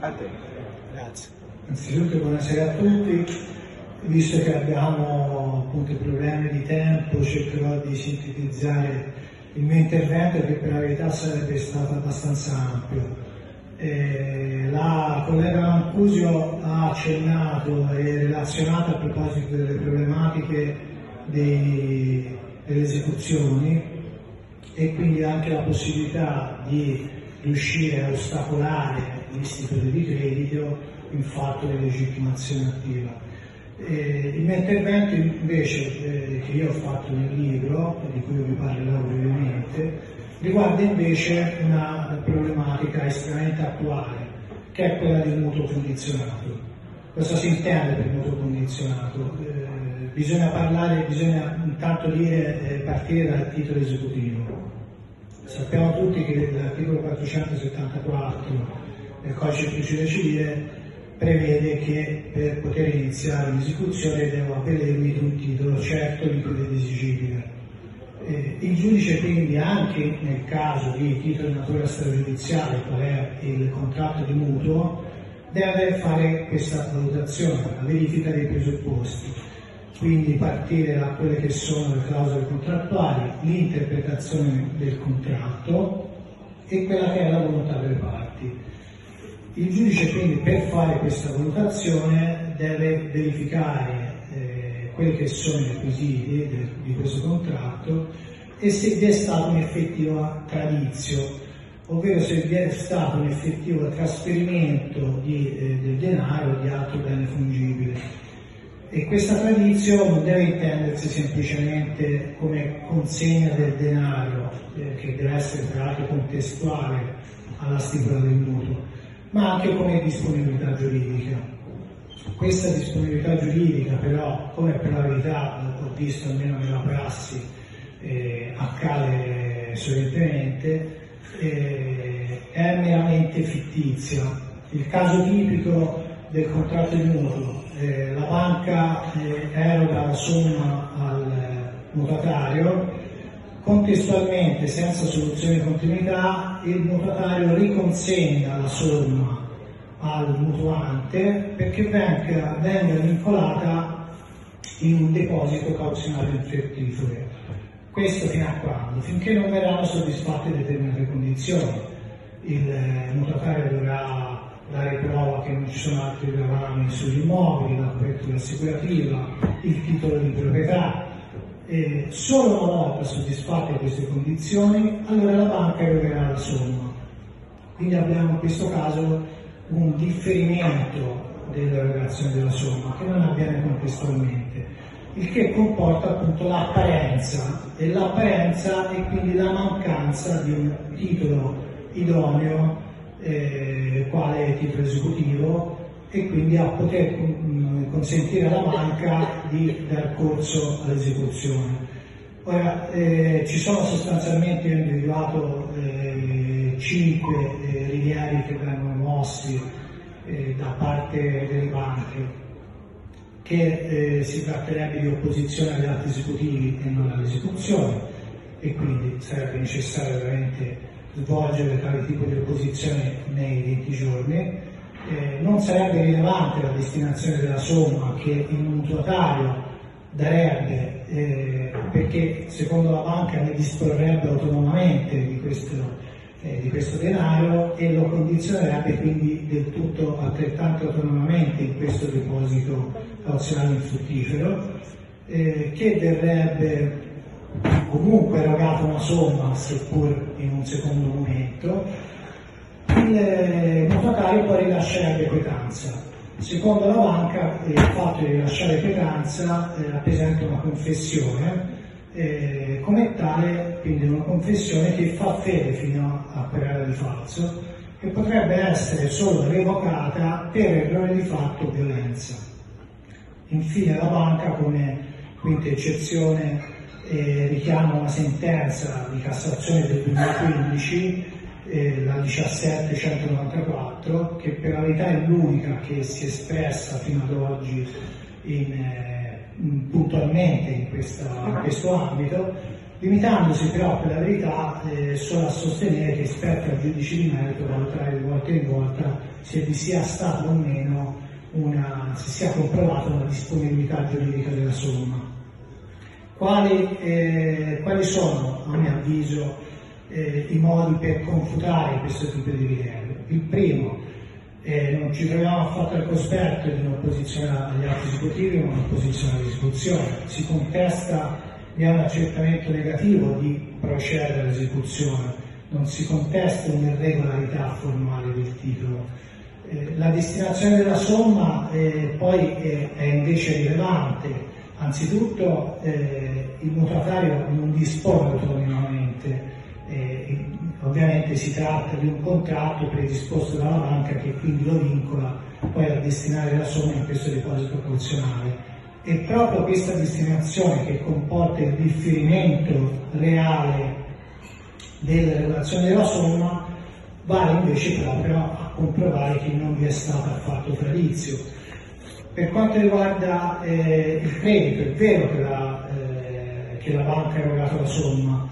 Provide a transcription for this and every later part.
A te. Grazie. Innanzitutto buonasera a tutti, visto che abbiamo appunto problemi di tempo cercherò di sintetizzare il mio intervento che per la verità sarebbe stato abbastanza ampio. Eh, la collega Mancusio ha accennato e relazionato a proposito delle problematiche dei, delle esecuzioni e quindi anche la possibilità di riuscire a ostacolare l'istituto di credito in fatto di legittimazione attiva. Eh, il mio intervento invece, eh, che io ho fatto nel libro, di cui vi parlerò brevemente, riguarda invece una problematica estremamente attuale, che è quella del mutuo condizionato. Cosa si intende per mutuo condizionato? Eh, bisogna parlare, bisogna intanto dire, eh, partire dal titolo esecutivo. Sappiamo tutti che l'articolo 474 del codice di procedura civile prevede che per poter iniziare un'esecuzione devo avvalermi di un titolo certo, liquido ed esigibile. Eh, il giudice quindi anche nel caso di titolo di natura stragiudiziale, qual è il contratto di mutuo, deve fare questa valutazione, la verifica dei presupposti, quindi partire da quelle che sono le clausole contrattuali, l'interpretazione del contratto e quella che è la volontà delle parti. Il giudice quindi per fare questa valutazione deve verificare eh, quelli che sono i requisiti di questo contratto e se vi è stato un effettivo tradizio, ovvero se vi è stato un effettivo trasferimento di, eh, del denaro o di altro bene fungibile. E questa tradizio non deve intendersi semplicemente come consegna del denaro, eh, che deve essere tra l'altro contestuale alla stipula del mutuo, ma anche come disponibilità giuridica. Questa disponibilità giuridica però, come per la verità ho visto almeno nella prassi, eh, accade solentemente, eh, è meramente fittizia. Il caso tipico del contratto di mutuo, eh, la banca eh, eroga la somma al mutuatario, Contestualmente, senza soluzione di continuità, il mutuatario riconsegna la somma al mutuante perché venga, venga vincolata in un deposito cauzionale infettifero. Questo fino a quando? Finché non verranno soddisfatte determinate condizioni. Il mutuatario dovrà dare prova che non ci sono altri gravami sugli immobili, la copertura assicurativa, il titolo di proprietà, eh, solo una volta soddisfatte queste condizioni, allora la banca erogherà la somma. Quindi abbiamo in questo caso un differimento dell'erogazione della somma che non avviene contestualmente, il che comporta appunto l'apparenza e l'apparenza è quindi la mancanza di un titolo idoneo eh, quale titolo esecutivo e quindi a poter mm, consentire alla banca di dar corso all'esecuzione. Ora, eh, ci sono sostanzialmente, io ho individuato eh, cinque eh, rilievi che vengono mossi eh, da parte delle banche, che eh, si tratterebbe di opposizione agli atti esecutivi e non all'esecuzione e quindi sarebbe necessario veramente svolgere tale tipo di opposizione nei 20 giorni eh, non sarebbe rilevante la destinazione della somma che il mutuatario darebbe eh, perché secondo la banca ne disporrebbe autonomamente di questo, eh, di questo denaro e lo condizionerebbe quindi del tutto altrettanto autonomamente in questo deposito cauzionale infruttifero eh, che verrebbe comunque erogata una somma seppur in un secondo momento il mutuatario poi rilascerebbe quietanza. Secondo la banca il fatto di rilasciare quietanza eh, rappresenta una confessione, eh, come tale quindi una confessione che fa fede fino a querela di falso, che potrebbe essere solo revocata per errore di fatto o violenza. Infine la banca come quinta eccezione eh, richiama una sentenza di Cassazione del 2015 eh, la 17194, che per la verità è l'unica che si è espressa fino ad oggi in, eh, puntualmente in, questa, in, questo ambito, limitandosi però per la verità eh, solo a sostenere che spetta al giudice di merito valutare di volta in volta se vi sia stata o meno una, se sia comprovata una disponibilità giuridica della somma. Quali, eh, quali sono, a mio avviso, eh, i modi per confutare questo tipo di livello? Il primo, eh, non ci troviamo affatto al cospetto di un'opposizione agli atti esecutivi, ma un'opposizione all'esecuzione. Si contesta, vi è un accertamento negativo di procedere all'esecuzione, non si contesta un'irregolarità formale del titolo. Eh, la destinazione della somma eh, poi è, è, invece rilevante. Anzitutto eh, il mutuatario non dispone autonomamente eh, ovviamente si tratta di un contratto predisposto dalla banca che quindi lo vincola poi a destinare la somma in questo deposito cauzionale. E proprio questa destinazione che comporta il differimento reale della regolazione della somma vale invece proprio a comprovare che non vi è stato affatto tradizio. Per quanto riguarda eh, il credito, è vero che la, eh, che la banca ha erogato la somma,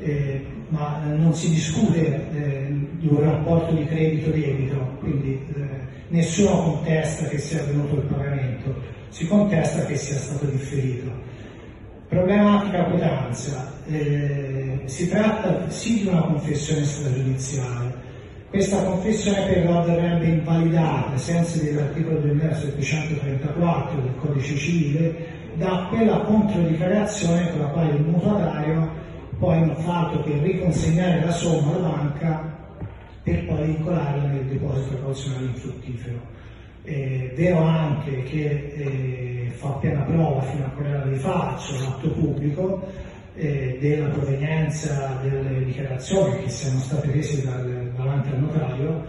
eh, ma non si discute eh, di un rapporto di credito-debito, quindi eh, nessuno contesta che sia avvenuto il pagamento, si contesta che sia stato differito. Problematica quotanza, eh, si tratta sì di una confessione stragiudiziale, questa confessione però verrebbe invalidata ai sensi dell'articolo 2734 del codice civile da quella controdichiarazione con la quale il mutuatario poi hanno fatto che riconsegnare la somma alla banca per poi vincolarla nel deposito cauzionale infruttifero. È vero anche che eh, fa piena prova fino a quella di faccio l'atto pubblico eh, della provenienza delle dichiarazioni che siano state rese dal, davanti al notario,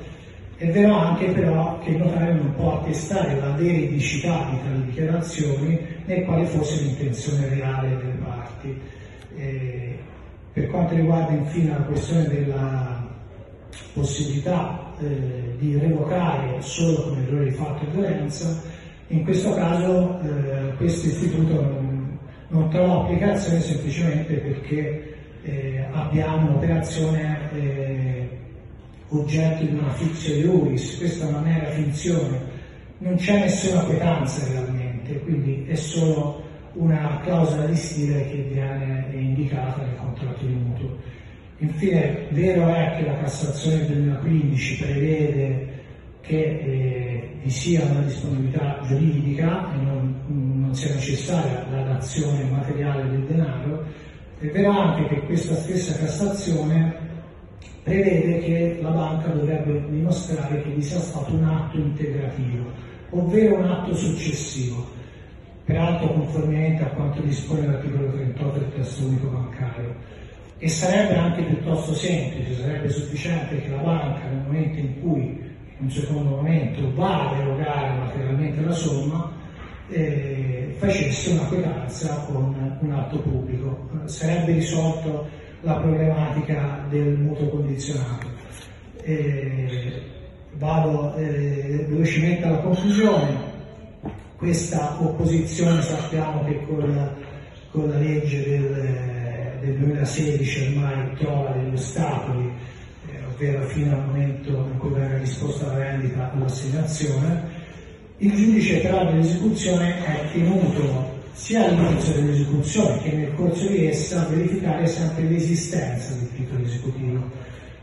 è vero anche però che il notario non può attestare la veridicità di tali dichiarazioni né quale fosse l'intenzione reale. Eh, per quanto riguarda infine la questione della possibilità eh, di revocare solo con errore di fatto e violenza, in questo caso eh, questo istituto non, non, trova applicazione semplicemente perché eh, abbiamo un'operazione eh, oggetto di una fizione iuris, questa è una mera finzione, non c'è nessuna quietanza realmente, quindi è solo una clausola di stile che viene indicata nel contratto di mutuo. Infine, vero è che la Cassazione del 2015 prevede che eh, vi sia una disponibilità giuridica e non, non sia necessaria la dazione materiale del denaro, è vero anche che questa stessa Cassazione prevede che la banca dovrebbe dimostrare che vi sia stato un atto integrativo, ovvero un atto successivo peraltro conformemente a quanto dispone l'articolo 38 del testo unico bancario. E sarebbe anche piuttosto semplice, sarebbe sufficiente che la banca nel momento in cui, in un secondo momento, va ad erogare materialmente la somma, eh, facesse una quetanza con un atto pubblico. Sarebbe risolto la problematica del mutuo condizionato. Eh, vado eh, velocemente alla conclusione questa opposizione sappiamo che con la, con la legge del, del, 2016 ormai trova degli ostacoli, eh, ovvero fino al momento in cui verrà risposta la vendita all'assegnazione. Il giudice però dell'esecuzione è tenuto sia all'inizio dell'esecuzione che nel corso di essa verificare sempre l'esistenza del titolo esecutivo.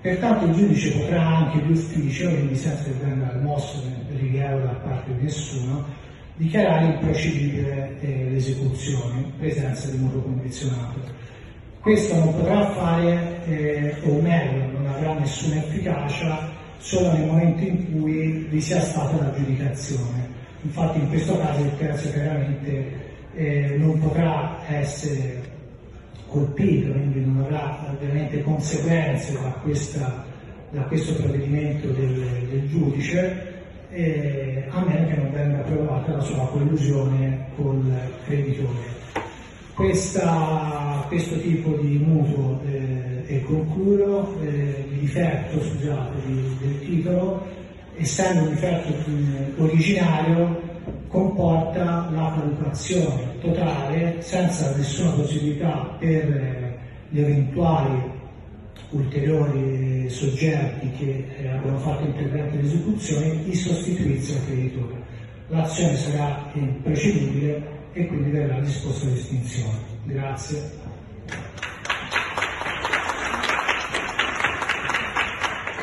Pertanto il giudice potrà anche d'ufficio, quindi senza che venga mosso rilievo da parte di nessuno, dichiarare improcedibile eh, l'esecuzione in presenza di mutuo condizionato. Questo non potrà fare, eh, o meglio, non avrà nessuna efficacia solo nel momento in cui vi sia stata l'aggiudicazione. Infatti in questo caso il terzo chiaramente eh, non potrà essere colpito, quindi non avrà ovviamente conseguenze da, questa, da questo provvedimento del, del giudice, eh, a meno che non venga provata la sua collusione col creditore. Questa, questo tipo di mutuo eh, e concludo, eh, il difetto scusate, di, del titolo, essendo un difetto eh, originario, comporta la caducazione totale senza nessuna possibilità per eh, gli eventuali ulteriori soggetti che eh, abbiano fatto interventi di esecuzione di sostituirsi al creditore. L'azione sarà improcedibile e quindi verrà disposta l'estinzione. Grazie.